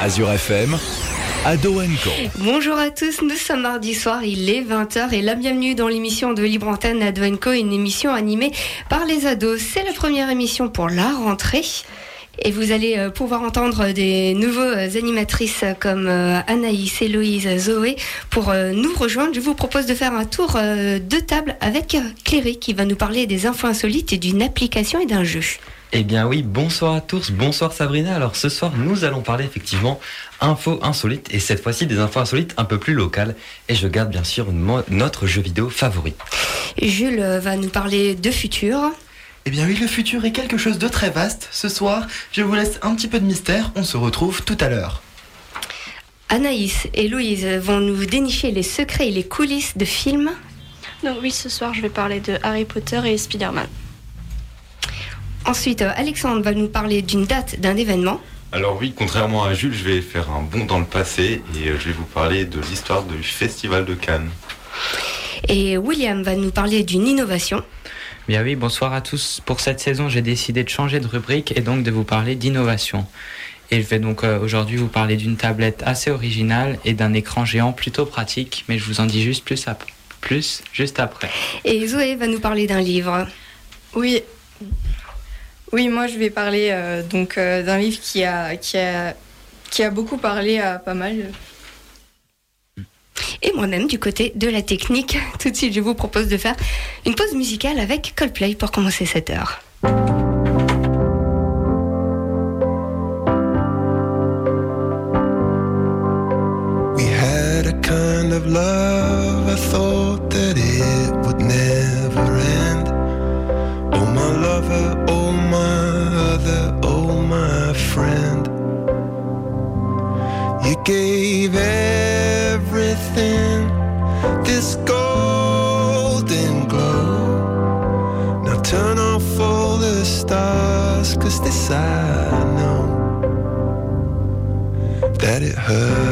Azure FM, Ado. Bonjour à tous, nous sommes mardi soir, il est 20h et la bienvenue dans l'émission de Libre Antenne Ado une émission animée par les ados. C'est la première émission pour la rentrée. Et vous allez euh, pouvoir entendre des nouveaux euh, animatrices comme euh, Anaïs, Héloïse, Zoé. Pour nous rejoindre, je vous propose de faire un tour de table avec Cléry qui va nous parler des infos insolites et d'une application et d'un jeu. Eh bien oui, bonsoir à tous, bonsoir Sabrina. Alors ce soir, nous allons parler effectivement infos insolites et cette fois-ci des infos insolites un peu plus locales. Et je garde bien sûr notre jeu vidéo favori. Jules va nous parler de futur. Eh bien oui, le futur est quelque chose de très vaste. Ce soir, je vous laisse un petit peu de mystère. On se retrouve tout à l'heure. Anaïs et Louise vont nous dénicher les secrets et les coulisses de films. Donc oui, ce soir, je vais parler de Harry Potter et Spider-Man. Ensuite, Alexandre va nous parler d'une date, d'un événement. Alors oui, contrairement à Jules, je vais faire un bond dans le passé et euh, je vais vous parler de l'histoire du Festival de Cannes. Et William va nous parler d'une innovation. Bien oui, bonsoir à tous. Pour cette saison, j'ai décidé de changer de rubrique et donc de vous parler d'innovation. Et je vais donc euh, aujourd'hui vous parler d'une tablette assez originale et d'un écran géant plutôt pratique, mais je vous en dis juste plus, plus juste après. Et Zoé va nous parler d'un livre. Oui. Oui, moi je vais parler euh, donc euh, d'un livre qui a, qui, a, qui a beaucoup parlé à pas mal et moi-même du côté de la technique. Tout de suite, je vous propose de faire une pause musicale avec Coldplay pour commencer cette heure. her.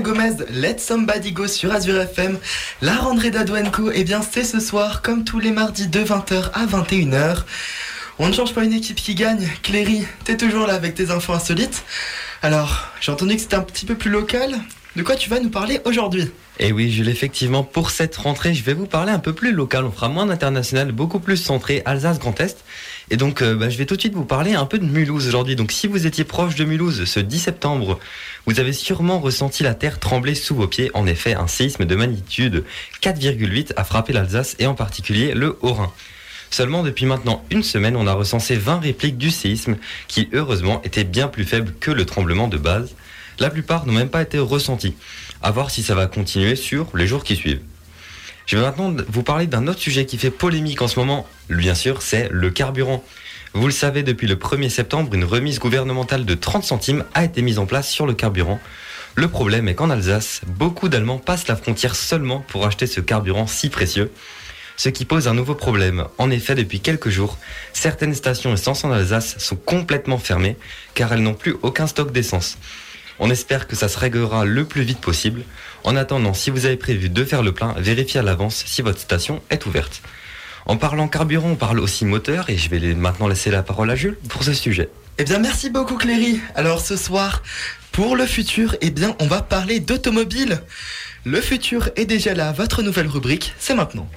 Gomez, Let Somebody Go sur Azure FM. La rentrée d'Adwenco, et eh bien c'est ce soir, comme tous les mardis de 20h à 21h. On ne change pas une équipe qui gagne. Cléry, t'es toujours là avec tes infos insolites. Alors, j'ai entendu que c'était un petit peu plus local. De quoi tu vas nous parler aujourd'hui? Et eh oui, Jules, effectivement, pour cette rentrée, je vais vous parler un peu plus local. On fera moins d'international, beaucoup plus centré Alsace Grand Est. Et donc, euh, bah, je vais tout de suite vous parler un peu de Mulhouse aujourd'hui. Donc, si vous étiez proche de Mulhouse ce 10 septembre, vous avez sûrement ressenti la terre trembler sous vos pieds. En effet, un séisme de magnitude 4,8 a frappé l'Alsace et en particulier le Haut-Rhin. Seulement depuis maintenant une semaine, on a recensé 20 répliques du séisme qui, heureusement, étaient bien plus faibles que le tremblement de base. La plupart n'ont même pas été ressenties. À voir si ça va continuer sur les jours qui suivent. Je vais maintenant vous parler d'un autre sujet qui fait polémique en ce moment. Bien sûr, c'est le carburant. Vous le savez, depuis le 1er septembre, une remise gouvernementale de 30 centimes a été mise en place sur le carburant. Le problème est qu'en Alsace, beaucoup d'Allemands passent la frontière seulement pour acheter ce carburant si précieux ce qui pose un nouveau problème. En effet, depuis quelques jours, certaines stations essence en Alsace sont complètement fermées car elles n'ont plus aucun stock d'essence. On espère que ça se réglera le plus vite possible. En attendant, si vous avez prévu de faire le plein, vérifiez à l'avance si votre station est ouverte. En parlant carburant, on parle aussi moteur et je vais maintenant laisser la parole à Jules pour ce sujet. Eh bien, merci beaucoup Cléry. Alors ce soir, pour le futur, eh bien, on va parler d'automobile. Le futur est déjà là, votre nouvelle rubrique, c'est maintenant.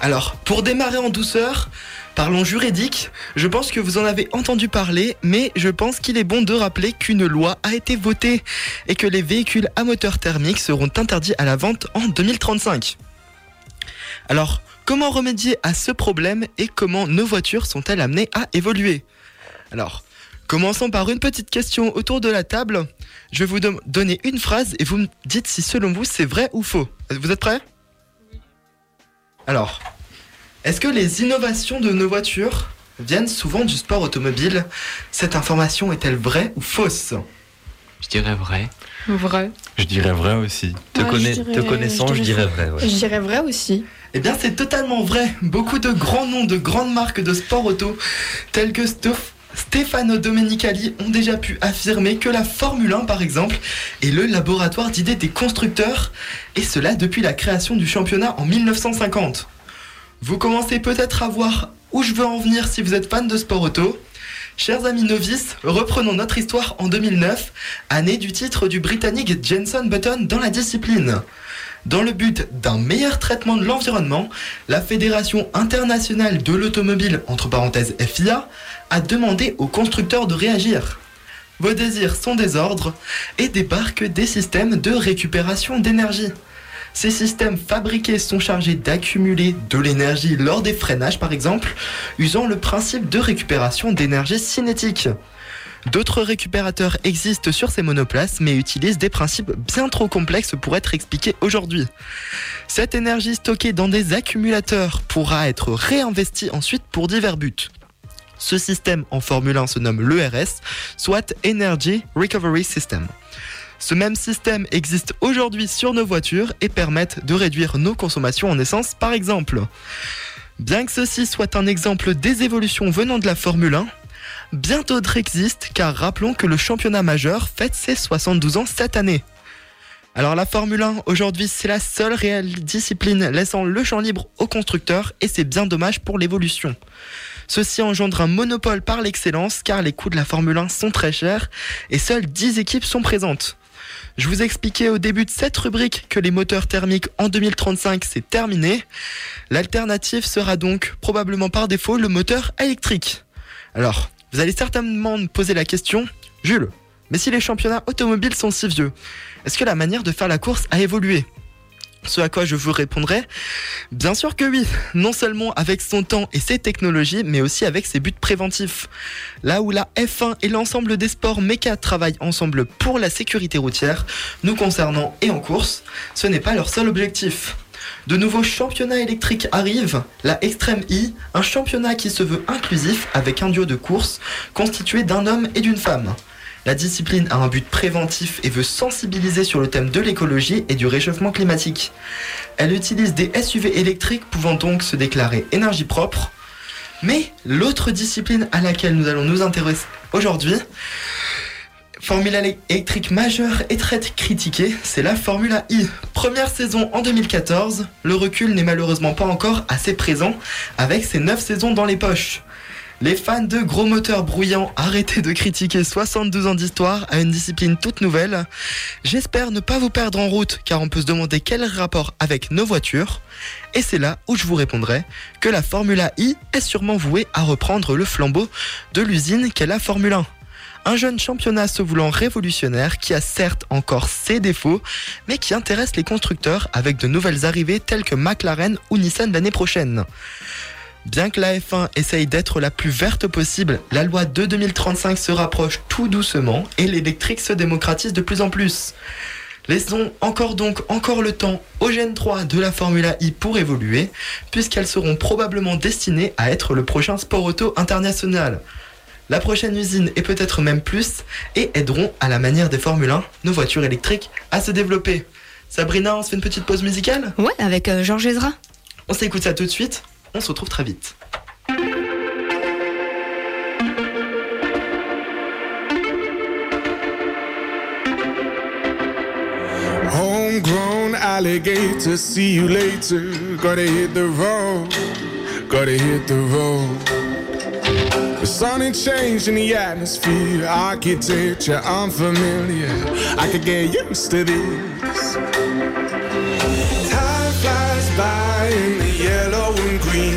Alors, pour démarrer en douceur, parlons juridique. Je pense que vous en avez entendu parler, mais je pense qu'il est bon de rappeler qu'une loi a été votée et que les véhicules à moteur thermique seront interdits à la vente en 2035. Alors, comment remédier à ce problème et comment nos voitures sont-elles amenées à évoluer? Alors, commençons par une petite question autour de la table. Je vais vous donner une phrase et vous me dites si selon vous c'est vrai ou faux. Vous êtes prêts? Alors, est-ce que les innovations de nos voitures viennent souvent du sport automobile? Cette information est-elle vraie ou fausse? Je dirais vrai. Vrai. Je dirais vrai aussi. Te, Ouais, connais- je dirais- te connaissant, je je dirais dirais vrai. ouais. Je dirais vrai aussi. Eh bien, c'est totalement vrai. Beaucoup de grands noms de grandes marques de sport auto, tels que Stoff- Stefano Domenicali, ont déjà pu affirmer que la Formule 1, par exemple, est le laboratoire d'idées des constructeurs, et cela depuis la création du championnat en 1950. Vous commencez peut-être à voir où je veux en venir si vous êtes fan de sport auto. Chers amis novices, reprenons notre histoire en 2009, année du titre du Britannique Jenson Button dans la discipline. Dans le but d'un meilleur traitement de l'environnement, la Fédération internationale de l'automobile, entre parenthèses FIA, a demandé aux constructeurs de réagir. Vos désirs sont des ordres et débarquent des systèmes de récupération d'énergie. Ces systèmes fabriqués sont chargés d'accumuler de l'énergie lors des freinages par exemple, usant le principe de récupération d'énergie cinétique. D'autres récupérateurs existent sur ces monoplaces mais utilisent des principes bien trop complexes pour être expliqués aujourd'hui. Cette énergie stockée dans des accumulateurs pourra être réinvestie ensuite pour divers buts. Ce système en Formule 1 se nomme l'ERS, soit Energy Recovery System. Ce même système existe aujourd'hui sur nos voitures et permettent de réduire nos consommations en essence par exemple. Bien que ceci soit un exemple des évolutions venant de la Formule 1, bien d'autres existent car rappelons que le championnat majeur fête ses 72 ans cette année. Alors la Formule 1 aujourd'hui c'est la seule réelle discipline laissant le champ libre aux constructeurs et c'est bien dommage pour l'évolution. Ceci engendre un monopole par l'excellence car les coûts de la Formule 1 sont très chers et seules 10 équipes sont présentes. Je vous expliquais au début de cette rubrique que les moteurs thermiques en 2035 c'est terminé. L'alternative sera donc probablement par défaut le moteur électrique. Alors, vous allez certainement me poser la question, Jules, mais si les championnats automobiles sont si vieux, est-ce que la manière de faire la course a évolué? Ce à quoi je vous répondrai Bien sûr que oui, non seulement avec son temps et ses technologies, mais aussi avec ses buts préventifs. Là où la F1 et l'ensemble des sports méca travaillent ensemble pour la sécurité routière, nous concernant et en course, ce n'est pas leur seul objectif. De nouveaux championnats électriques arrivent, la Extreme E, un championnat qui se veut inclusif avec un duo de course constitué d'un homme et d'une femme. La discipline a un but préventif et veut sensibiliser sur le thème de l'écologie et du réchauffement climatique. Elle utilise des SUV électriques pouvant donc se déclarer énergie propre. Mais l'autre discipline à laquelle nous allons nous intéresser aujourd'hui, Formule électrique majeure et très critiquée, c'est la Formula I. Première saison en 2014, le recul n'est malheureusement pas encore assez présent avec ses 9 saisons dans les poches. Les fans de gros moteurs bruyants, arrêtez de critiquer 72 ans d'histoire à une discipline toute nouvelle. J'espère ne pas vous perdre en route car on peut se demander quel rapport avec nos voitures. Et c'est là où je vous répondrai que la Formula I est sûrement vouée à reprendre le flambeau de l'usine qu'est la Formule 1. Un jeune championnat se voulant révolutionnaire qui a certes encore ses défauts, mais qui intéresse les constructeurs avec de nouvelles arrivées telles que McLaren ou Nissan l'année prochaine. Bien que la F1 essaye d'être la plus verte possible, la loi de 2035 se rapproche tout doucement et l'électrique se démocratise de plus en plus. Laissons encore donc encore le temps aux Gen 3 de la Formula I pour évoluer, puisqu'elles seront probablement destinées à être le prochain sport auto international. La prochaine usine et peut-être même plus, et aideront à la manière des Formule 1 nos voitures électriques à se développer. Sabrina, on se fait une petite pause musicale? Ouais, avec euh, Georges Ezra. On s'écoute ça tout de suite, on se retrouve très vite. Homegrown alligator, see you later. Gotta hit the road, gotta hit the road. The sun ain't changing the atmosphere, architecture unfamiliar. I could get used to this. Time flies by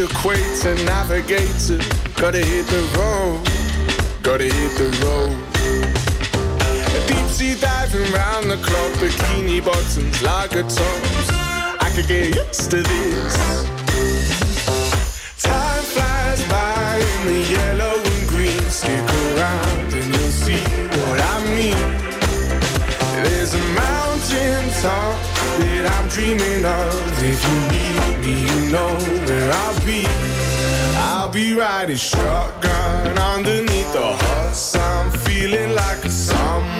the equator, navigator, gotta hit the road, gotta hit the road. Deep sea diving round the clock, bikini bottoms, lager tops. I could get used to this. Time flies by in the yellow and green. Stick around and you'll see what I mean. There's a mountain top that I'm dreaming of. If you need me, you know where I'll be. I'll be riding shotgun underneath the hot sun, feeling like a someone.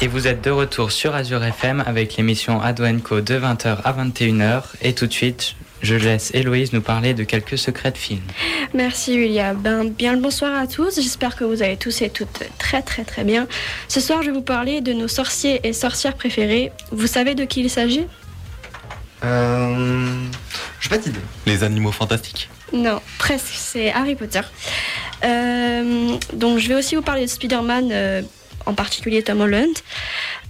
Et vous êtes de retour sur Azure FM avec l'émission Ado Co de 20h à 21h. Et tout de suite, je laisse Héloïse nous parler de quelques secrets de films. Merci Julia. Ben, bien le bonsoir à tous. J'espère que vous allez tous et toutes très très très bien. Ce soir, je vais vous parler de nos sorciers et sorcières préférés. Vous savez de qui il s'agit? Euh. J'ai pas d'idée. Les animaux fantastiques. Non, presque. C'est Harry Potter. Euh, donc, je vais aussi vous parler de Spider-Man, euh, en particulier Tom Holland.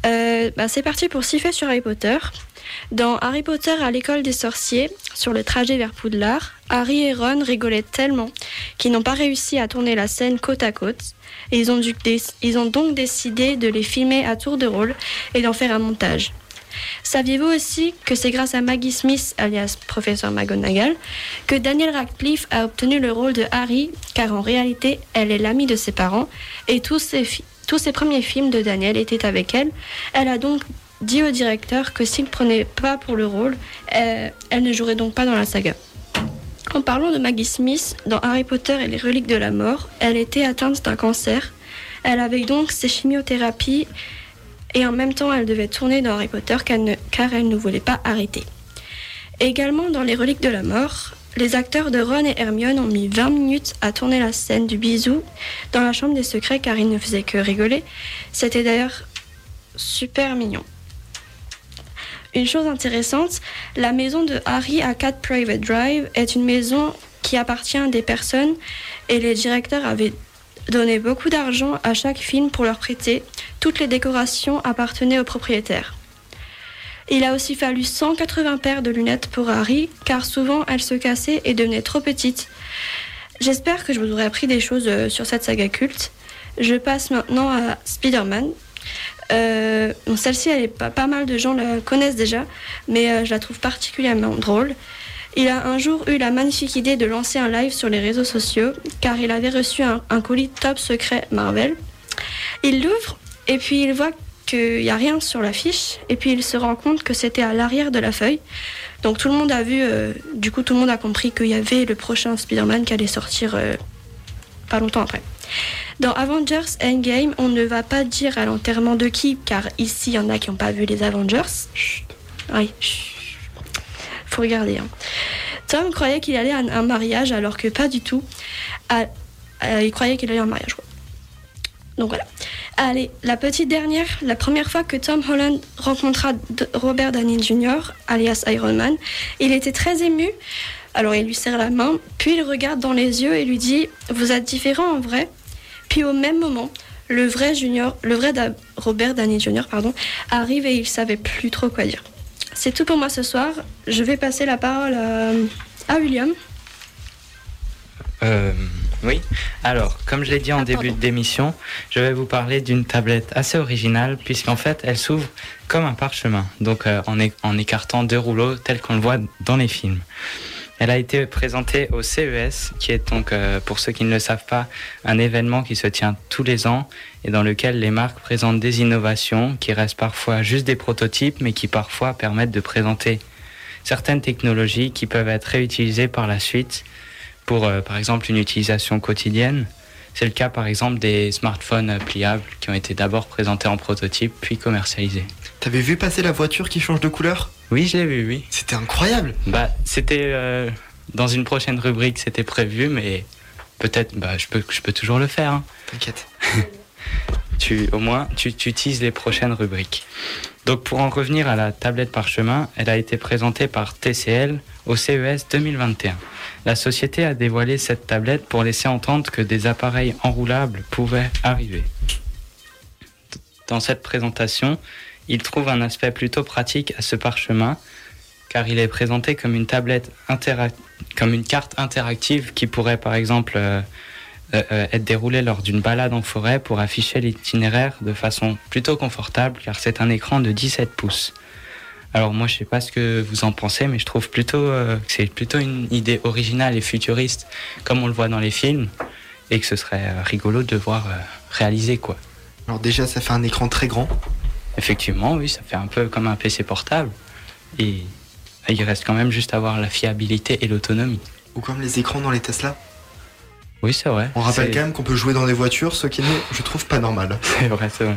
Euh, bah, c'est parti pour siffler sur Harry Potter. Dans Harry Potter à l'école des sorciers, sur le trajet vers Poudlard, Harry et Ron rigolaient tellement qu'ils n'ont pas réussi à tourner la scène côte à côte. Ils, ont ils ont donc décidé de les filmer à tour de rôle et d'en faire un montage. Saviez-vous aussi que c'est grâce à Maggie Smith, alias professeur McGonagall, que Daniel Radcliffe a obtenu le rôle de Harry, car en réalité, elle est l'amie de ses parents, et tous ses, fi- tous ses premiers films de Daniel étaient avec elle. Elle a donc dit au directeur que s'il ne prenait pas pour le rôle, euh, elle ne jouerait donc pas dans la saga. En parlant de Maggie Smith, dans Harry Potter et les reliques de la mort, elle était atteinte d'un cancer. Elle avait donc ses chimiothérapies et en même temps elle devait tourner dans Harry Potter car, elle ne voulait pas arrêter. Également dans les reliques de la mort, les acteurs de Ron et Hermione ont mis 20 minutes à tourner la scène du bisou dans la chambre des secrets car ils ne faisaient que rigoler. C'était d'ailleurs super mignon. Une chose intéressante, la maison de Harry à 4 Private Drive est une maison qui appartient à des personnes et les directeurs avaient donné beaucoup d'argent à chaque film pour leur prêter. Toutes les décorations appartenaient aux propriétaires. Il a aussi fallu 180 paires de lunettes pour Harry, car souvent elles se cassaient et devenaient trop petites. J'espère que je vous aurai appris des choses euh, sur cette saga culte. Je passe maintenant à Spider-Man. Euh, Celle-ci, elle est pas, pas mal de gens la connaissent déjà, mais euh, je la trouve particulièrement drôle. Il a un jour eu la magnifique idée de lancer un live sur les réseaux sociaux, car il avait reçu un, un colis top secret Marvel. Il l'ouvre et puis il voit qu'il n'y a rien sur la fiche, et puis il se rend compte que c'était à l'arrière de la feuille. Donc tout le monde a vu, euh, du coup tout le monde a compris qu'il y avait le prochain Spider-Man qui allait sortir euh, pas longtemps après. Dans Avengers Endgame, on ne va pas dire à l'enterrement de qui, car ici il y en a qui n'ont pas vu les Avengers. Chut. Oui, chut. faut regarder. hein. Tom croyait qu'il allait à un, mariage alors que pas du tout. Ah, euh, il croyait qu'il allait à un mariage. quoi. Donc voilà. Allez, la petite dernière, la première fois que Tom Holland rencontra Robert Downey Jr., alias Iron Man, il était très ému. Alors il lui serre la main, puis il regarde dans les yeux et lui dit Vous êtes différent en vrai Puis au même moment, le vrai Junior, le vrai Robert Downey Jr. pardon, arrive et il savait plus trop quoi dire. C'est tout pour moi ce soir. Je vais passer la parole à, à William. Euh, oui. Alors, comme je l'ai dit en début d'émission, je vais vous parler d'une tablette assez originale, puisqu'en fait, elle s'ouvre comme un parchemin, donc euh, en, en écartant deux rouleaux tels qu'on le voit dans les films. Elle a été présentée au CES, qui est donc, euh, pour ceux qui ne le savent pas, un événement qui se tient tous les ans et dans lequel les marques présentent des innovations qui restent parfois juste des prototypes, mais qui parfois permettent de présenter certaines technologies qui peuvent être réutilisées par la suite pour, euh, par exemple, une utilisation quotidienne. C'est le cas, par exemple, des smartphones pliables qui ont été d'abord présentés en prototype, puis commercialisés. T'avais vu passer la voiture qui change de couleur? Oui, je l'ai vu, oui. C'était incroyable. Bah, c'était euh, dans une prochaine rubrique, c'était prévu, mais peut-être, bah, je peux, je peux toujours le faire. hein. T'inquiète. tu, au moins, tu, utilises les prochaines rubriques. Donc, pour en revenir à la tablette parchemin, elle a été présentée par TCL au CES 2021. La société a dévoilé cette tablette pour laisser entendre que des appareils enroulables pouvaient arriver. Dans cette présentation, il trouve un aspect plutôt pratique à ce parchemin, car il est présenté comme une tablette comme une carte interactive qui pourrait par exemple euh, être déroulée lors d'une balade en forêt pour afficher l'itinéraire de façon plutôt confortable, car c'est un écran de 17 pouces. Alors moi je sais pas ce que vous en pensez, mais je trouve plutôt euh, que c'est plutôt une idée originale et futuriste, comme on le voit dans les films, et que ce serait euh, rigolo de voir euh, réaliser quoi. Alors déjà, ça fait un écran très grand. Effectivement, oui, ça fait un peu comme un PC portable. Et il reste quand même juste à avoir la fiabilité et l'autonomie. Ou comme les écrans dans les Tesla. Oui, c'est vrai. On rappelle quand même qu'on peut jouer dans des voitures, ce qui n'est, je trouve, pas normal. C'est vrai, c'est vrai.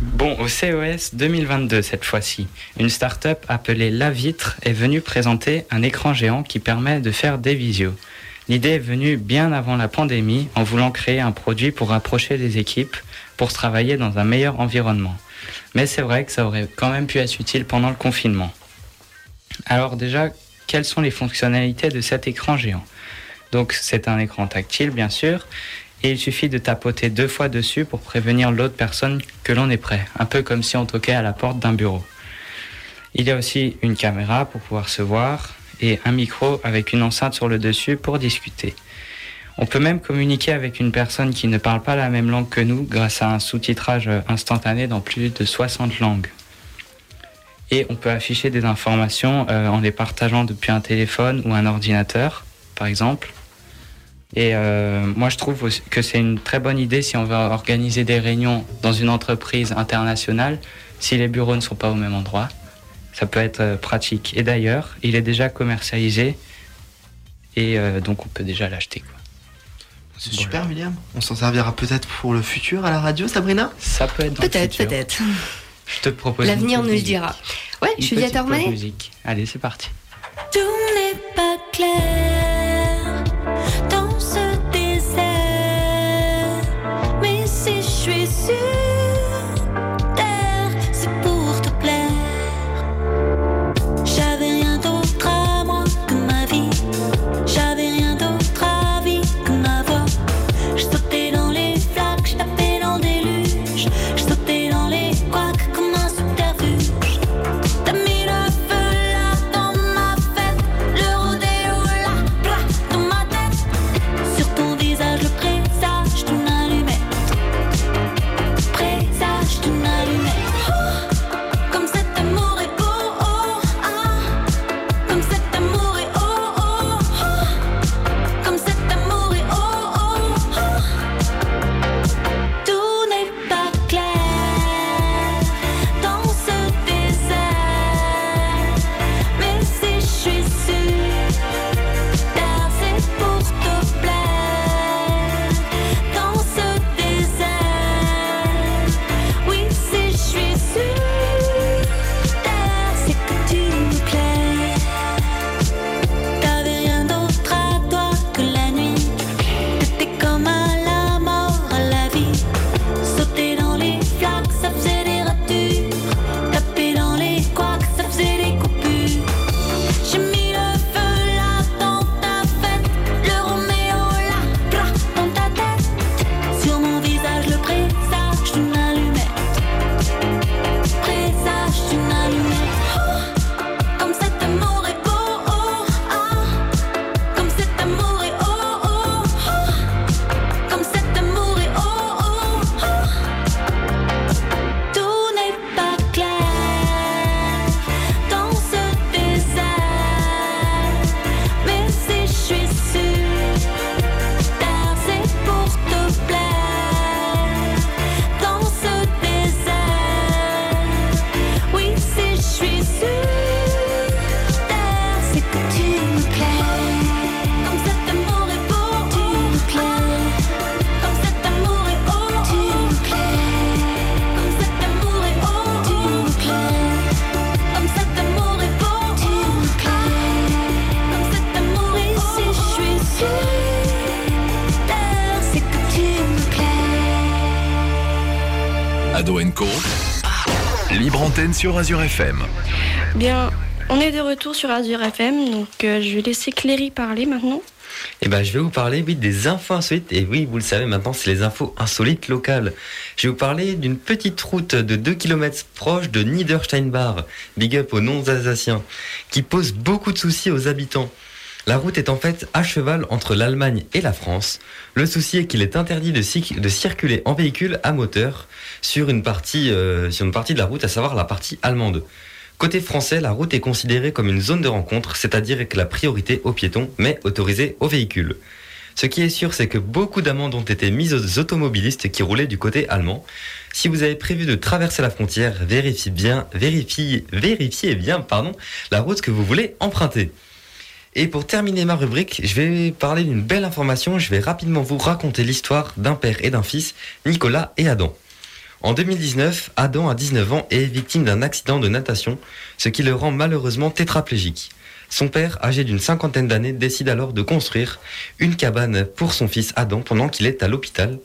Bon, au CES 2022 cette fois-ci, une start-up appelée La Vitre est venue présenter un écran géant qui permet de faire des visios. L'idée est venue bien avant la pandémie en voulant créer un produit pour rapprocher les équipes pour travailler dans un meilleur environnement. Mais c'est vrai que ça aurait quand même pu être utile pendant le confinement. Alors déjà, quelles sont les fonctionnalités de cet écran géant? Donc c'est un écran tactile bien sûr, et il suffit de tapoter deux fois dessus pour prévenir l'autre personne que l'on est prêt, un peu comme si on toquait à la porte d'un bureau. Il y a aussi une caméra pour pouvoir se voir et un micro avec une enceinte sur le dessus pour discuter. On peut même communiquer avec une personne qui ne parle pas la même langue que nous grâce à un sous-titrage instantané dans plus de 60 langues. Et on peut afficher des informations euh, en les partageant depuis un téléphone ou un ordinateur, par exemple. Et euh, moi, je trouve que c'est une très bonne idée si on veut organiser des réunions dans une entreprise internationale, si les bureaux ne sont pas au même endroit. Ça peut être euh, pratique. Et d'ailleurs, il est déjà commercialisé et euh, donc on peut déjà l'acheter. C'est super, William. On s'en servira peut-être pour le futur à la radio, Sabrina? Ça peut être dans le Peut-être, peut-être. Je te propose. L'avenir nous le dira. Ouais. Une Armanet musique. Allez, c'est parti. Tout n'est pas clair sur Azure FM. Bien, on est de retour sur Azure FM, donc euh, je vais laisser Cléry parler maintenant. Eh ben, je vais vous parler oui, des infos insolites. Et oui, vous le savez maintenant, c'est les infos insolites locales. Je vais vous parler d'une petite route de 2 km proche de Niedersteinbach, big up aux non-alsaciens, qui pose beaucoup de soucis aux habitants. La route est en fait à cheval entre l'Allemagne et la France. Le souci est qu'il est interdit de, circuler en véhicule à moteur sur une, partie, euh, sur une partie de la route, à savoir la partie allemande. Côté français, la route est considérée comme une zone de rencontre, c'est-à-dire que la priorité aux piétons, mais autorisée aux véhicules. Ce qui est sûr, c'est que beaucoup d'amendes ont été mises aux automobilistes qui roulaient du côté allemand. Si vous avez prévu de traverser la frontière, vérifiez bien, vérifiez, vérifiez bien, pardon, la route que vous voulez emprunter. Et pour terminer ma rubrique, je vais parler d'une belle information. Je vais rapidement vous raconter l'histoire d'un père et d'un fils, Nicolas et Adam. En 2019, Adam a 19 ans et est victime d'un accident de natation, ce qui le rend malheureusement tétraplégique. Son père, âgé d'une cinquantaine d'années, décide alors de construire une cabane pour son fils Adam pendant qu'il est à l'hôpital.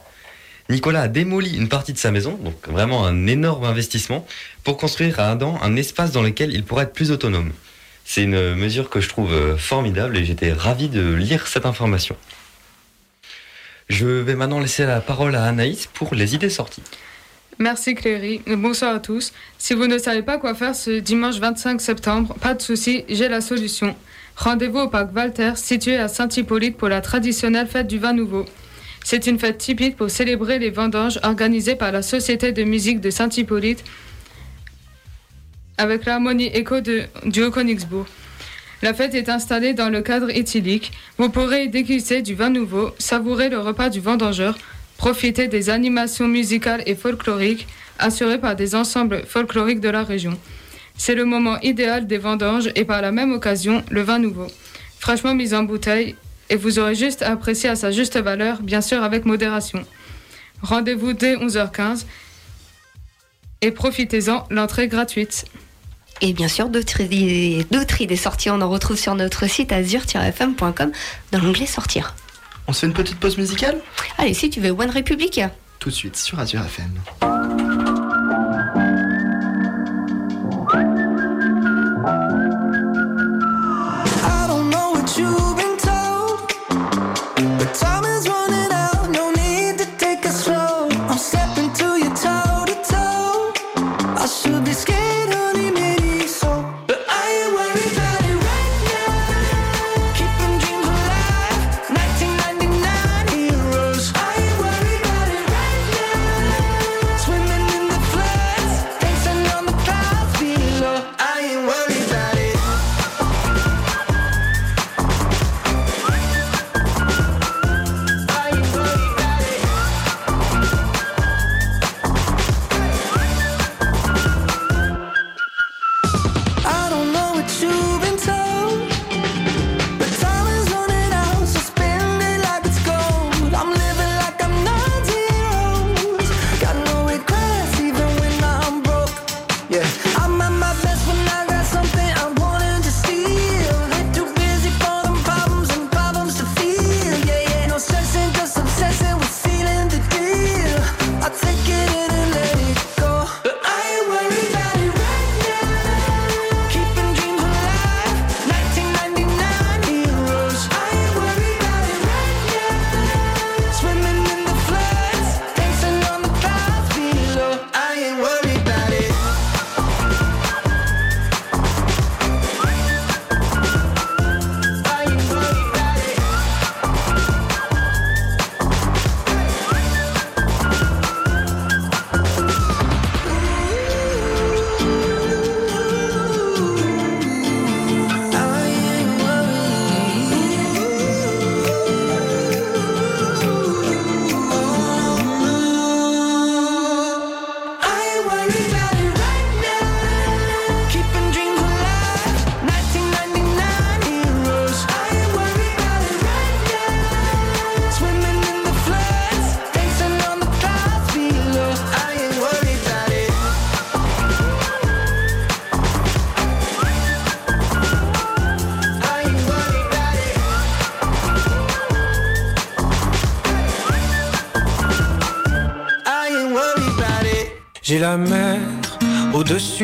Nicolas a démoli une partie de sa maison, donc vraiment un énorme investissement, pour construire à Adam un espace dans lequel il pourrait être plus autonome. C'est une mesure que je trouve euh, formidable et j'étais ravi de lire cette information. Je vais maintenant laisser la parole à Anaïs pour les idées sorties. Merci Cléry, bonsoir à tous. Si vous ne savez pas quoi faire ce dimanche 25 septembre, pas de souci, j'ai la solution. Rendez-vous au parc Walter, situé à Saint-Hippolyte pour la traditionnelle fête du vin nouveau. C'est une fête typique pour célébrer les vendanges organisées par la Société de musique de Saint-Hippolyte avec l'harmonie écho du Haut-Königsbourg. La fête est installée dans le cadre éthylique. Vous pourrez déguster du vin nouveau, savourer le repas du vendangeur, profiter des animations musicales et folkloriques assurées par des ensembles folkloriques de la région. C'est le moment idéal des vendanges et par la même occasion le vin nouveau. Fraîchement mis en bouteille et vous aurez juste à apprécier à sa juste valeur, bien sûr avec modération. Rendez-vous dès 11h15 et profitez-en, l'entrée gratuite. Et bien sûr, d'autres idées, d'autres idées sorties, on en retrouve sur notre site azur-fm.com dans l'onglet Sortir. On se fait une petite pause musicale? Allez, si tu veux One Republic. Tout de suite sur Azure FM.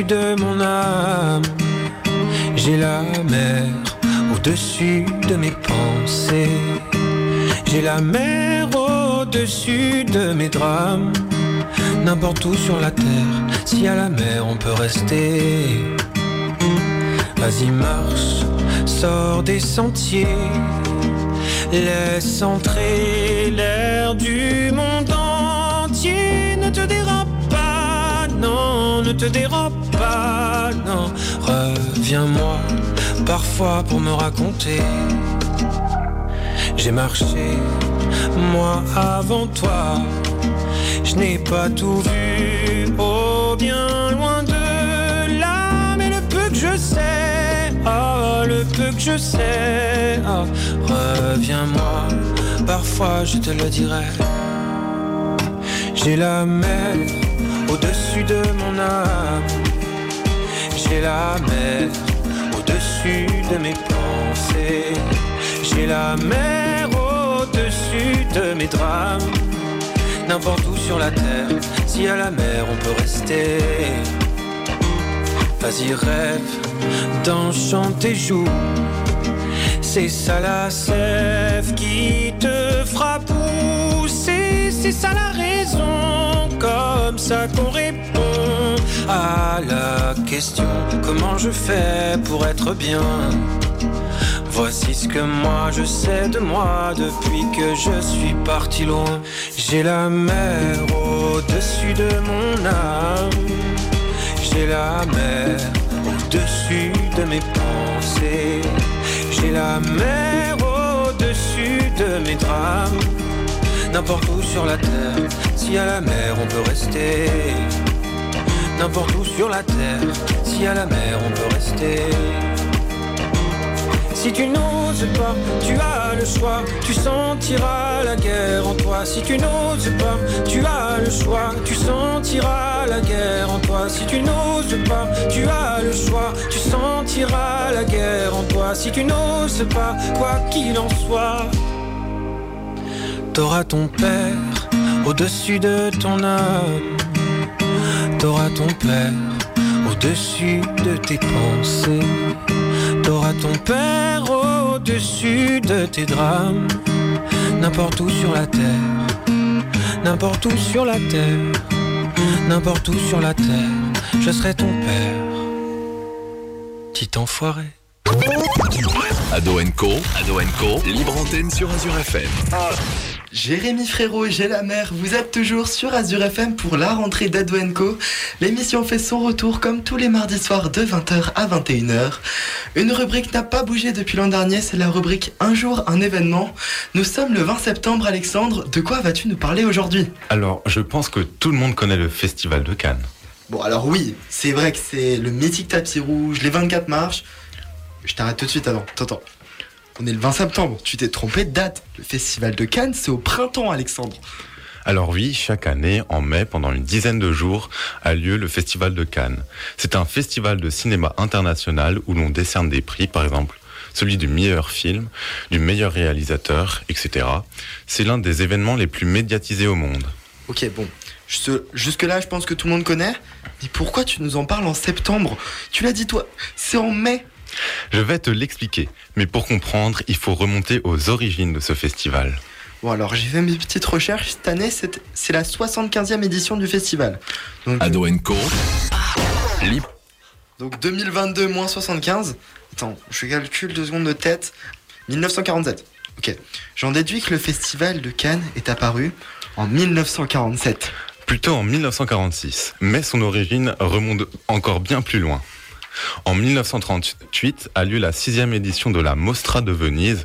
De mon âme. J'ai la mer au-dessus de mes pensées. J'ai la mer au-dessus de mes drames. N'importe où sur la terre, si à la mer on peut rester. Vas-y, marche, sors des sentiers. Laisse entrer l'air du monde entier. Ne te dérobe pas, non, ne te dérobe non. Reviens-moi parfois pour me raconter. J'ai marché, moi avant toi. Je n'ai pas tout vu, oh bien loin de là. Mais le peu que je sais, oh le peu que je sais, oh, reviens-moi. Parfois je te le dirai. J'ai la mer au-dessus de mon âme. J'ai la mer au-dessus de mes pensées. J'ai la mer au-dessus de mes drames. N'importe où sur la terre, si à la mer on peut rester. Vas-y, rêve d'enchanter joue. C'est ça la sève qui te fera pousser. C'est ça la raison, comme ça qu'on répond à la question comment je fais pour être bien? Voici ce que moi je sais de moi depuis que je suis parti loin. J'ai la mer au-dessus de mon âme. J'ai la mer au-dessus de mes pensées. J'ai la mer au-dessus de mes drames. N'importe où sur la terre, si à la mer on peut rester. N'importe où sur la terre, si à la mer on peut rester. Si tu n'oses pas, tu as le choix, tu sentiras la guerre en toi. Si tu n'oses pas, tu as le choix, tu sentiras la guerre en toi. Si tu n'oses pas, tu as le choix, tu sentiras la guerre en toi. Si tu n'oses pas, quoi qu'il en soit, t'auras ton père au-dessus de ton âme. T'auras ton père au-dessus de tes pensées. T'auras ton père au-dessus de tes drames. N'importe où sur la terre, n'importe où sur la terre, n'importe où sur la terre, je serai ton père. Petit enfoiré. Ado Co, Ado Co, libre antenne sur Azure FM. Jérémy Frérot et J'ai la mer, vous êtes toujours sur Azure FM pour la rentrée d'Ado Co. L'émission fait son retour comme tous les mardis soirs de 20h à 21h. Une rubrique n'a pas bougé depuis l'an dernier, c'est la rubrique Un jour, un événement. Nous sommes le 20 septembre, Alexandre. De quoi vas-tu nous parler aujourd'hui? Alors, je pense que tout le monde connaît le Festival de Cannes. Bon, alors oui, c'est vrai que c'est le mythique tapis rouge, les 24 marches. Je t'arrête tout de suite, attends, attends, attends. On est le 20 septembre, tu t'es trompé de date. Le festival de Cannes, c'est au printemps, Alexandre. Alors oui, chaque année, en mai, pendant une dizaine de jours, a lieu le Festival de Cannes. C'est un festival de cinéma international où l'on décerne des prix, par exemple celui du meilleur film, du meilleur réalisateur, etc. C'est l'un des événements les plus médiatisés au monde. Ok, bon. Jusque-là, je pense que tout le monde connaît. Mais pourquoi tu nous en parles en septembre? Tu l'as dit toi, c'est en mai. Je vais te l'expliquer, mais pour comprendre, il faut remonter aux origines de ce festival. Bon, alors j'ai fait mes petites recherches. Cette année, c'est c'est la 75e édition du festival. Donc, Ado Co, libre. donc 2022 moins 75. Attends, je calcule deux secondes de tête. 1947. Ok. J'en déduis que le festival de Cannes est apparu en 1947. Plutôt en 1946, mais son origine remonte encore bien plus loin. En 1938 a lieu la sixième édition de la Mostra de Venise,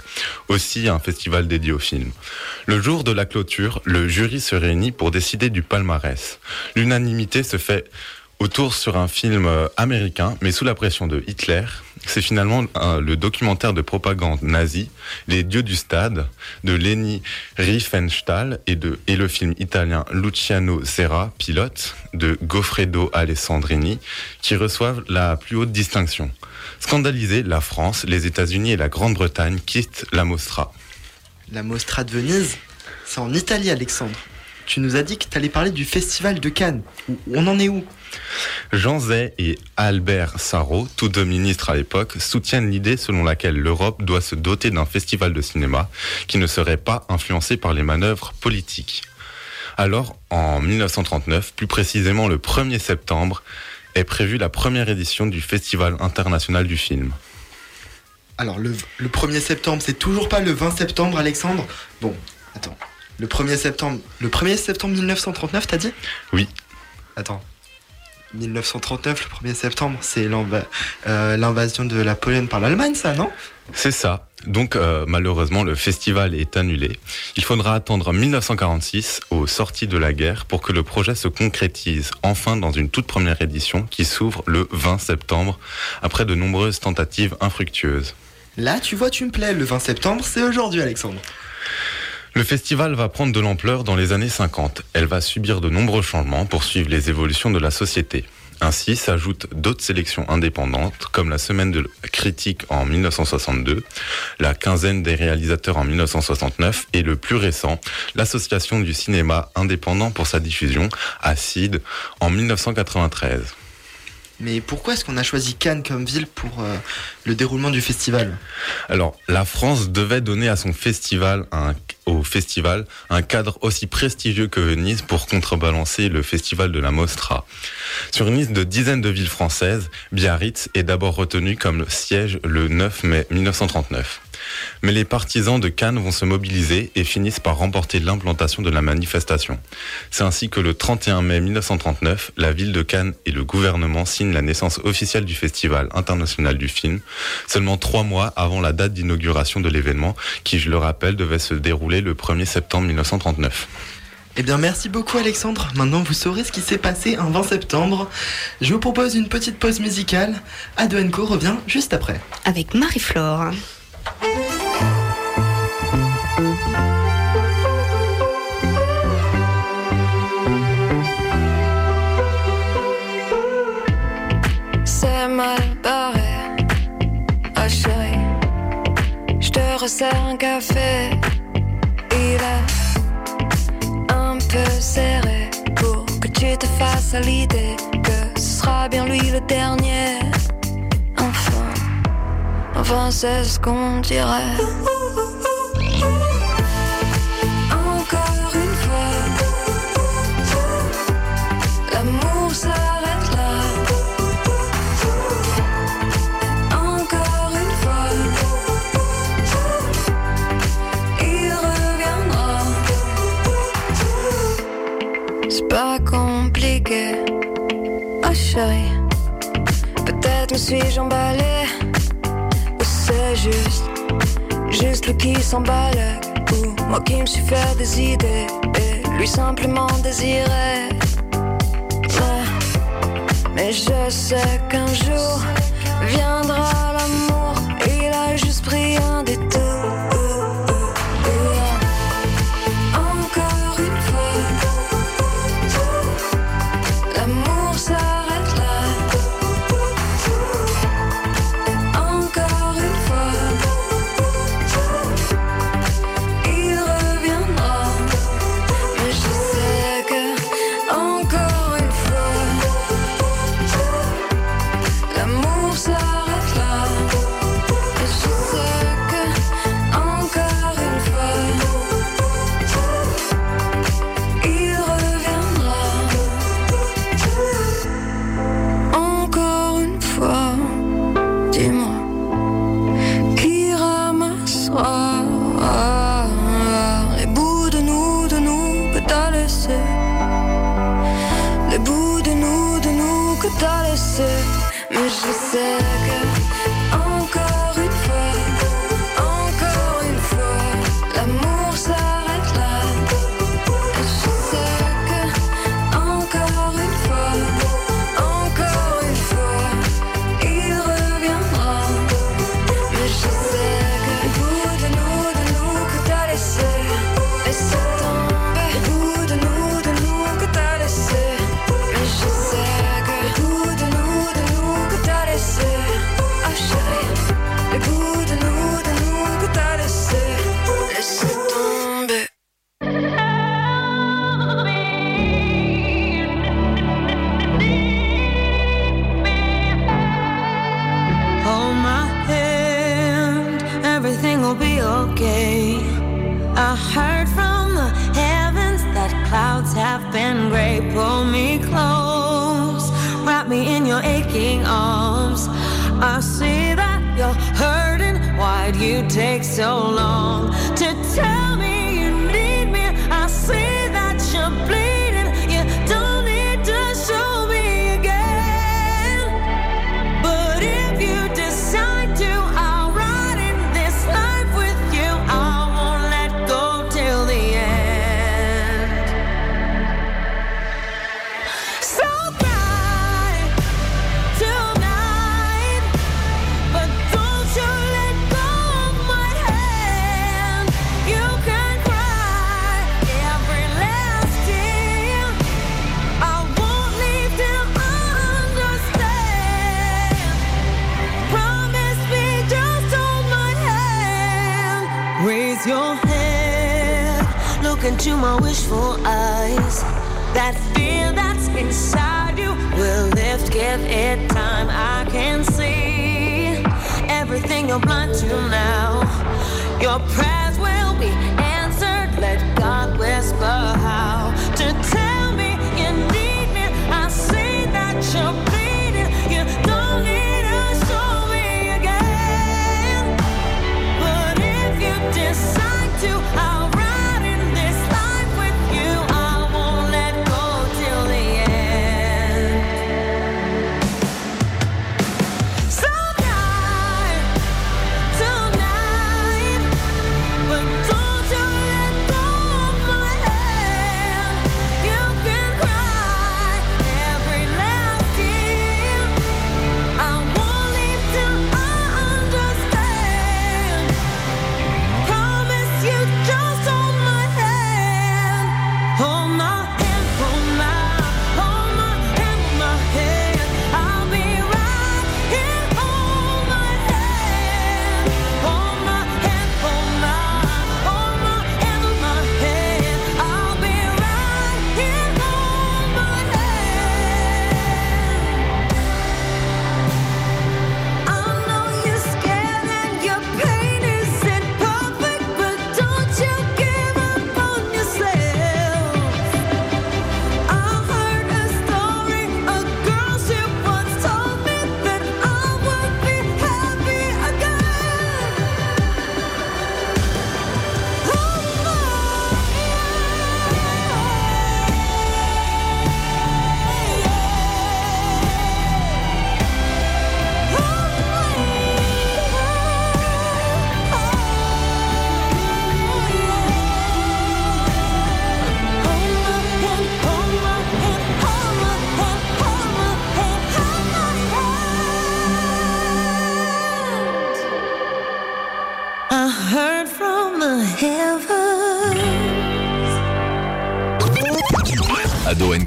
aussi un festival dédié au film. Le jour de la clôture, le jury se réunit pour décider du palmarès. L'unanimité se fait autour sur un film euh, américain, mais sous la pression de Hitler. C'est finalement euh, le documentaire de propagande nazi, Les dieux du stade, de Leni Riefenstahl et, le film italien Luciano Serra, pilote, de Goffredo Alessandrini, qui reçoivent la plus haute distinction. Scandalisés, la France, les États-Unis et la Grande-Bretagne quittent la Mostra. La Mostra de Venise, c'est en Italie, Alexandre. Tu nous as dit que t'allais parler du festival de Cannes. On en est où? Jean Zay et Albert Sarrault, tous deux ministres à l'époque, soutiennent l'idée selon laquelle l'Europe doit se doter d'un festival de cinéma qui ne serait pas influencé par les manœuvres politiques. Alors, en 1939, plus précisément le 1er septembre, est prévue la première édition du Festival international du film. Alors, le, le 1er septembre, c'est toujours pas le 20 septembre, Alexandre? Bon, attends. Le 1er septembre, le 1er septembre 1939, t'as dit? Oui. Attends. 1939, le 1er septembre, c'est euh, l'invasion de la Pologne par l'Allemagne, ça, non? C'est ça. Donc euh, malheureusement, le festival est annulé. Il faudra attendre 1946, aux sorties de la guerre, pour que le projet se concrétise enfin dans une toute première édition qui s'ouvre le 20 septembre, après de nombreuses tentatives infructueuses. Là, tu vois, tu me plais. Le 20 septembre, c'est aujourd'hui, Alexandre. Le festival va prendre de l'ampleur dans les années 50. Elle va subir de nombreux changements pour suivre les évolutions de la société. Ainsi s'ajoutent d'autres sélections indépendantes, comme la Semaine de critique en 1962, la quinzaine des réalisateurs en 1969 et le plus récent, l'Association du cinéma indépendant pour sa diffusion, ACID, en 1993. Mais pourquoi est-ce qu'on a choisi Cannes comme ville pour euh, le déroulement du festival? Alors, la France devait donner à son festival, un, au festival, un cadre aussi prestigieux que Venise pour contrebalancer le festival de la Mostra. Sur une liste de dizaines de villes françaises, Biarritz est d'abord retenu comme siège le 9 mai 1939. Mais les partisans de Cannes vont se mobiliser et finissent par remporter l'implantation de la manifestation. C'est ainsi que le 31 mai 1939, la ville de Cannes et le gouvernement signent la naissance officielle du Festival international du film, seulement trois mois avant la date d'inauguration de l'événement, qui, je le rappelle, devait se dérouler le 1er septembre 1939. Eh bien, merci beaucoup Alexandre. Maintenant, vous saurez ce qui s'est passé un 20 septembre. Je vous propose une petite pause musicale. Ado Co revient juste après. Avec Marie-Flore. C'est mal barré. Ah chérie, je te resserre un café. Il est un peu serré pour que tu te fasses à l'idée que ce sera bien lui le dernier. Enfin, c'est ce qu'on dirait. Encore une fois, l'amour s'arrête là. Encore une fois, il reviendra. C'est pas compliqué, ma chérie. Peut-être me suis-je emballée, juste, juste lui qui s'emballe, ou moi qui me suis fait des idées, et lui simplement désiré. Mais je sais qu'un jour viendra l'amour. Il a juste pris un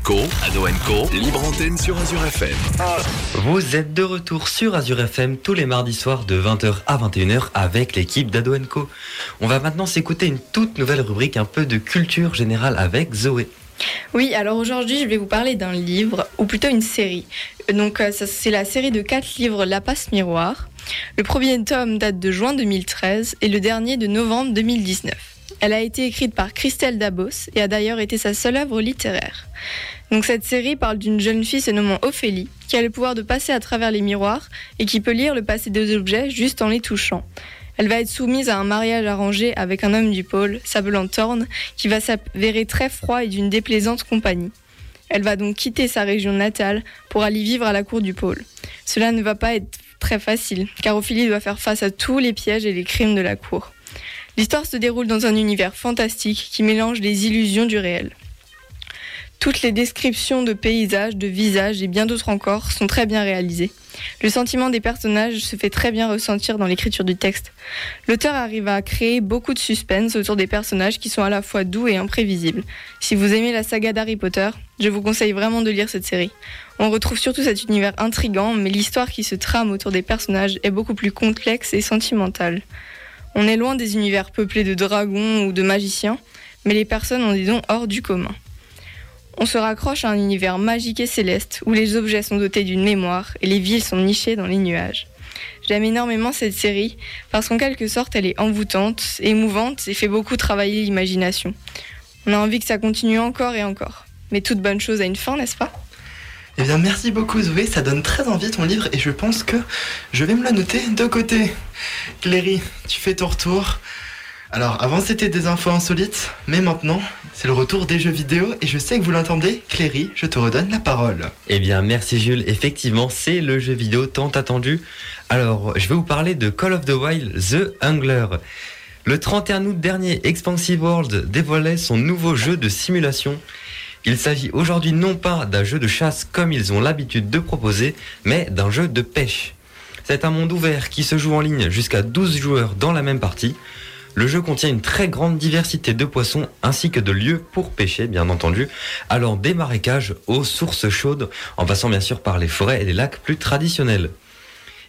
Co, Ado Co, libre antenne sur Azure FM. Vous êtes de retour sur Azure FM tous les mardis soirs de 20h à 21h avec l'équipe d'Ado Co. On va maintenant s'écouter une toute nouvelle rubrique un peu de culture générale avec Zoé. Oui, alors aujourd'hui, je vais vous parler d'un livre, ou plutôt une série. Donc, euh, c'est la série de quatre livres La Passe Miroir. Le premier tome date de juin 2013 et le dernier de novembre 2019. Elle a été écrite par Christelle Dabos et a d'ailleurs été sa seule œuvre littéraire. Donc cette série parle d'une jeune fille se nommant Ophélie, qui a le pouvoir de passer à travers les miroirs et qui peut lire le passé des objets juste en les touchant. Elle va être soumise à un mariage arrangé avec un homme du pôle, s'appelant Thorne, qui va s'avérer très froid et d'une déplaisante compagnie. Elle va donc quitter sa région natale pour aller vivre à la cour du pôle. Cela ne va pas être très facile, car Ophélie doit faire face à tous les pièges et les crimes de la cour. L'histoire se déroule dans un univers fantastique qui mélange les illusions du réel. Toutes les descriptions de paysages, de visages et bien d'autres encore sont très bien réalisées. Le sentiment des personnages se fait très bien ressentir dans l'écriture du texte. L'auteur arrive à créer beaucoup de suspense autour des personnages qui sont à la fois doux et imprévisibles. Si vous aimez la saga d'Harry Potter, je vous conseille vraiment de lire cette série. On retrouve surtout cet univers intrigant, mais l'histoire qui se trame autour des personnages est beaucoup plus complexe et sentimentale. On est loin des univers peuplés de dragons ou de magiciens, mais les personnes ont des dons hors du commun. On se raccroche à un univers magique et céleste où les objets sont dotés d'une mémoire et les villes sont nichées dans les nuages. J'aime énormément cette série parce qu'en quelque sorte elle est envoûtante, émouvante et fait beaucoup travailler l'imagination. On a envie que ça continue encore et encore. Mais toute bonne chose a une fin, n'est-ce pas? Eh bien, merci beaucoup Zoé, ça donne très envie ton livre et je pense que je vais me le noter de côté. Cléry, tu fais ton retour. Alors, avant c'était des infos insolites, mais maintenant c'est le retour des jeux vidéo et je sais que vous l'entendez. Cléry, je te redonne la parole. Eh bien, merci Jules. Effectivement, c'est le jeu vidéo tant attendu. Alors, je vais vous parler de Call of the Wild The Angler. Le 31 août dernier, Expansive World dévoilait son nouveau jeu de simulation. Il s'agit aujourd'hui non pas d'un jeu de chasse comme ils ont l'habitude de proposer, mais d'un jeu de pêche. C'est un monde ouvert qui se joue en ligne jusqu'à 12 joueurs dans la même partie. Le jeu contient une très grande diversité de poissons ainsi que de lieux pour pêcher, bien entendu, allant des marécages aux sources chaudes, en passant bien sûr par les forêts et les lacs plus traditionnels.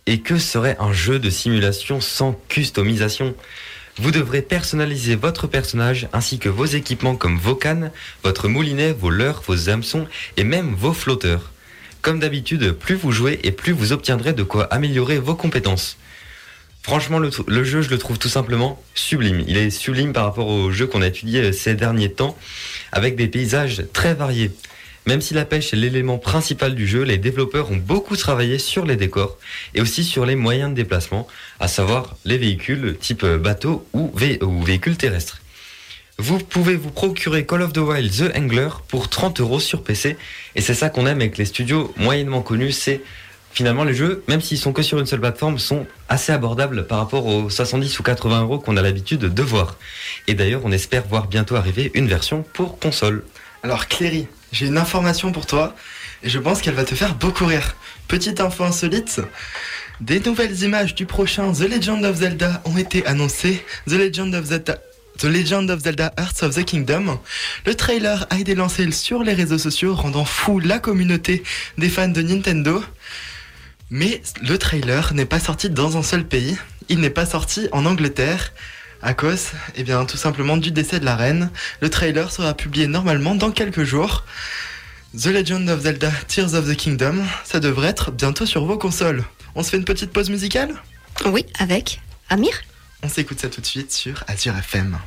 Et que serait un jeu de simulation sans customisation? Vous devrez personnaliser votre personnage ainsi que vos équipements comme vos cannes, votre moulinet, vos leurres, vos hameçons et même vos flotteurs. Comme d'habitude, plus vous jouez et plus vous obtiendrez de quoi améliorer vos compétences. Franchement, le, jeu, je le trouve tout simplement sublime. Il est sublime par rapport au jeu qu'on a étudié ces derniers temps, avec des paysages très variés. Même si la pêche est l'élément principal du jeu, les développeurs ont beaucoup travaillé sur les décors et aussi sur les moyens de déplacement, à savoir les véhicules type bateau ou, vé ou véhicules terrestres. Vous pouvez vous procurer Call of the Wild The Angler pour 30 euros sur PC et c'est ça qu'on aime avec les studios moyennement connus, c'est finalement les jeux, même s'ils sont que sur une seule plateforme, sont assez abordables par rapport aux 70 ou 80 euros qu'on a l'habitude de voir. Et d'ailleurs, on espère voir bientôt arriver une version pour console. Alors Cléry, j'ai une information pour toi et je pense qu'elle va te faire beaucoup rire. Petite info insolite. Des nouvelles images du prochain The Legend of Zelda ont été annoncées. The Legend of Zelda The Legend of Zelda Hearts of the Kingdom. Le trailer a été lancé sur les réseaux sociaux, rendant fou la communauté des fans de Nintendo. Mais le trailer n'est pas sorti dans un seul pays. Il n'est pas sorti en Angleterre. À cause, eh bien, tout simplement du décès de la reine. Le trailer sera publié normalement dans quelques jours. The Legend of Zelda Tears of the Kingdom, ça devrait être bientôt sur vos consoles. On se fait une petite pause musicale? Oui, avec Amir. On s'écoute ça tout de suite sur Azure FM.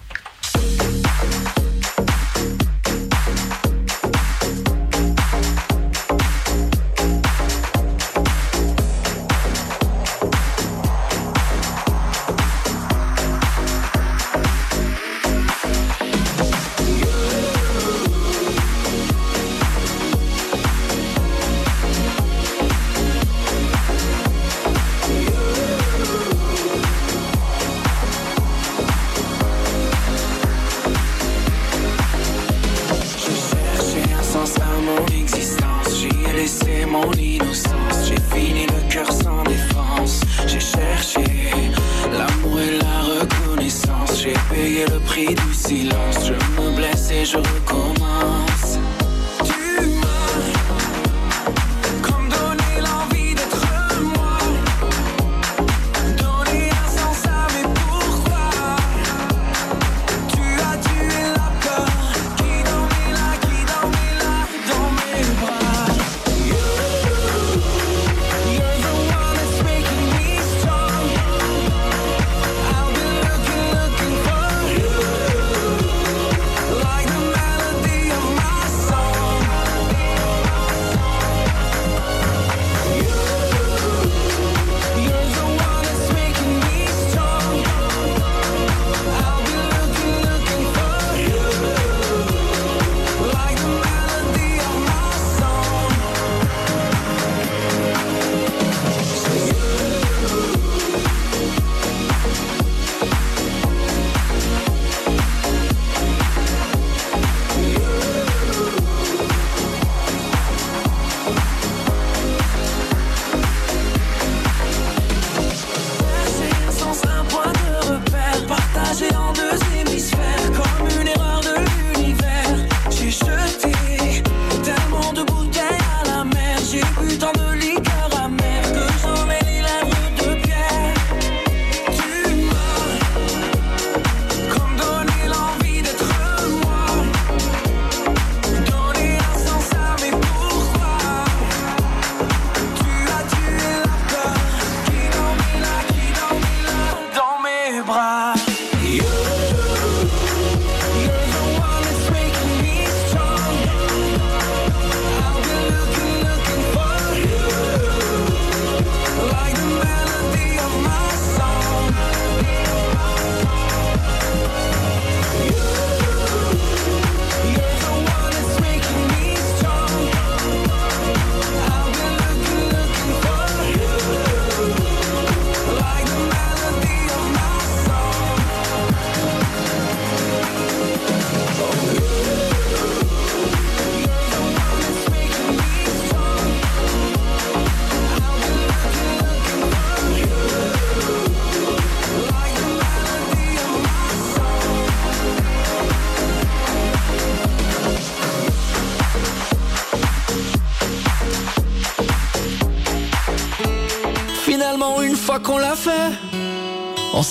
Le prix du silence. Je me blesse et je recommence.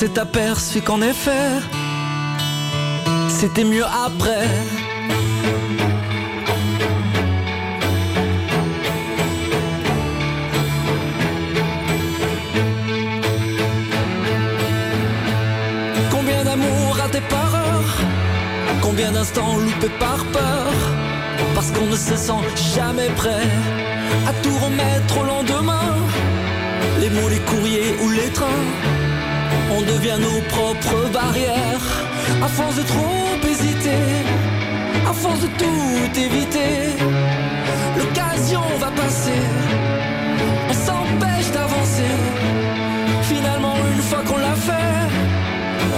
S'est aperçu qu'en effet, c'était mieux après. Combien d'amour raté par heure Combien d'instants loupés par peur? Parce qu'on ne se sent jamais prêt à tout remettre au lendemain les mots, les courriers ou les trains. On devient nos propres barrières. À force de trop hésiter, à force de tout éviter, l'occasion va passer. On s'empêche d'avancer. Finalement, une fois qu'on l'a fait,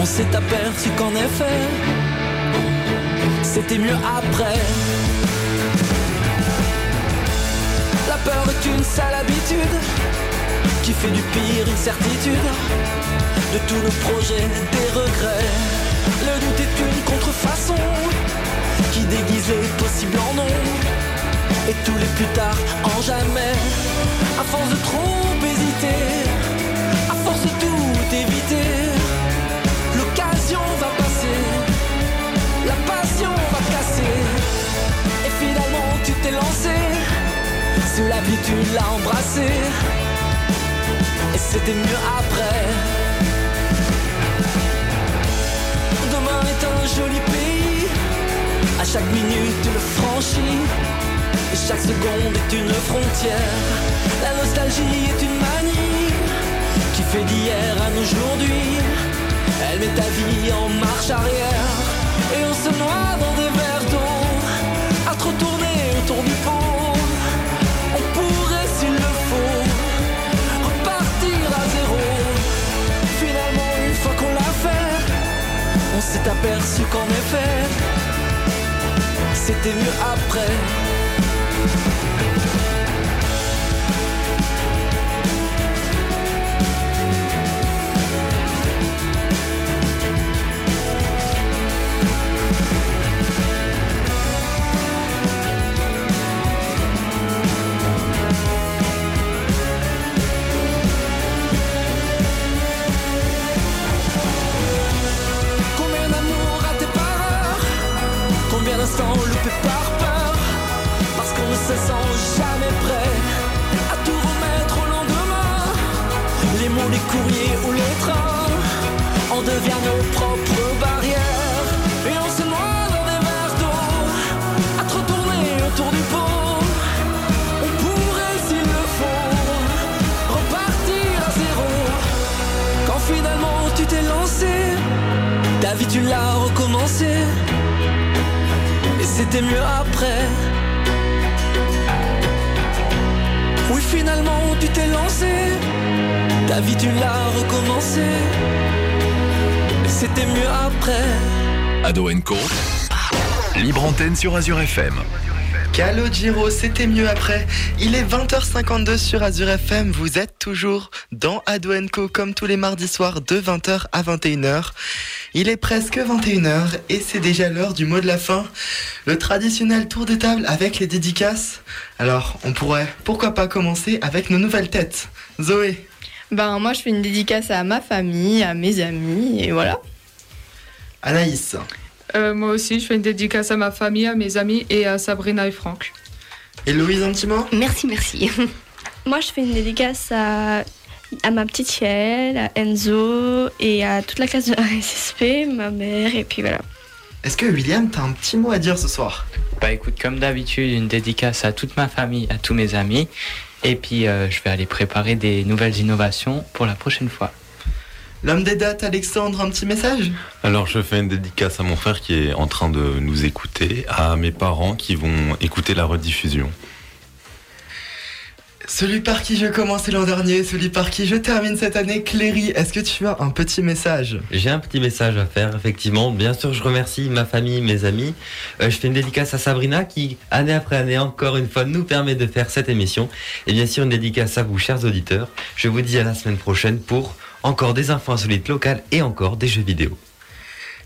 on s'est aperçu qu'en effet, c'était mieux après. La peur est une sale habitude qui fait du pire une certitude de tous nos projets, des regrets. Le doute est une contrefaçon qui déguise les possibles en non et tous les plus tard en jamais. À force de trop hésiter, à force de tout éviter, l'occasion va passer, la passion va casser et finalement tu t'es lancé. Sous la embrassé c'était mieux après. Demain est un joli pays, à chaque minute tu le franchis, et chaque seconde est une frontière. La nostalgie est une manie qui fait d'hier à aujourd'hui. Elle met ta vie en marche arrière, et on se noie dans des s'est aperçu qu'en effet, c'était mieux après. Sur Azure FM. Calogiro, c'était mieux après. Il est 20h52 sur Azure FM. Vous êtes toujours dans Ado Co comme tous les mardis soirs de 20h à 21h. Il est presque 21h et c'est déjà l'heure du mot de la fin. Le traditionnel tour de table avec les dédicaces. Alors, on pourrait pourquoi pas commencer avec nos nouvelles têtes. Zoé, Ben moi je fais une dédicace à ma famille, à mes amis et voilà. Anaïs, Euh, moi aussi, je fais une dédicace à ma famille, à mes amis et à Sabrina et Franck. Et Louise, un petit mot Merci, merci. Moi, je fais une dédicace à, à ma petite Yael, à Enzo et à toute la classe de RSSP, ma mère, et puis voilà. est-ce que William, t'as un petit mot à dire ce soir? Bah écoute, comme d'habitude, une dédicace à toute ma famille, à tous mes amis. Et puis, euh, je vais aller préparer des nouvelles innovations pour la prochaine fois. L'homme des dates, Alexandre, un petit message? Alors je fais une dédicace à mon frère qui est en train de nous écouter, à mes parents qui vont écouter la rediffusion. Celui par qui je commençais l'an dernier, celui par qui je termine cette année, Cléry, est-ce que tu as un petit message? J'ai un petit message à faire, effectivement. Bien sûr, je remercie ma famille, mes amis. Euh, je fais une dédicace à Sabrina qui, année après année, encore une fois, nous permet de faire cette émission. Et bien sûr, une dédicace à vous, chers auditeurs. Je vous dis à la semaine prochaine pour encore des infos insolites locales et encore des jeux vidéo.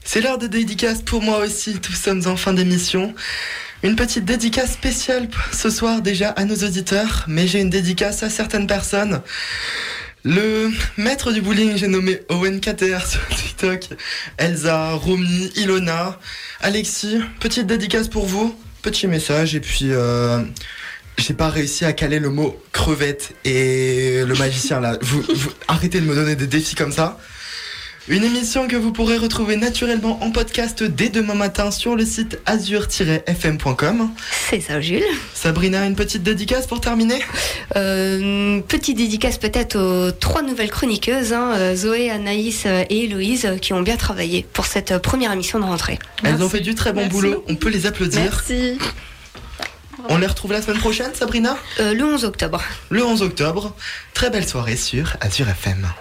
C'est l'heure de dédicace pour moi aussi, nous sommes en fin d'émission. Une petite dédicace spéciale ce soir déjà à nos auditeurs, mais j'ai une dédicace à certaines personnes. Le maître du bowling, j'ai nommé Owen KTR sur TikTok, Elsa, Romy, Ilona, Alexis, petite dédicace pour vous, petit message et puis euh, j'ai pas réussi à caler le mot crevette et le magicien là. Vous, vous- arrêtez de me donner des défis comme ça. Une émission que vous pourrez retrouver naturellement en podcast dès demain matin sur le site azur-fm.com. C'est ça, Jules. Sabrina, une petite dédicace pour terminer? Euh, petite dédicace peut-être aux trois nouvelles chroniqueuses, hein, euh, Zoé, Anaïs euh, et Héloïse, qui ont bien travaillé pour cette première émission de rentrée. Elles ont fait du très bon Merci. boulot, on peut les applaudir. Merci. On les retrouve la semaine prochaine, Sabrina? Euh, Le 11 octobre. Le 11 octobre. Très belle soirée sur Azure FM.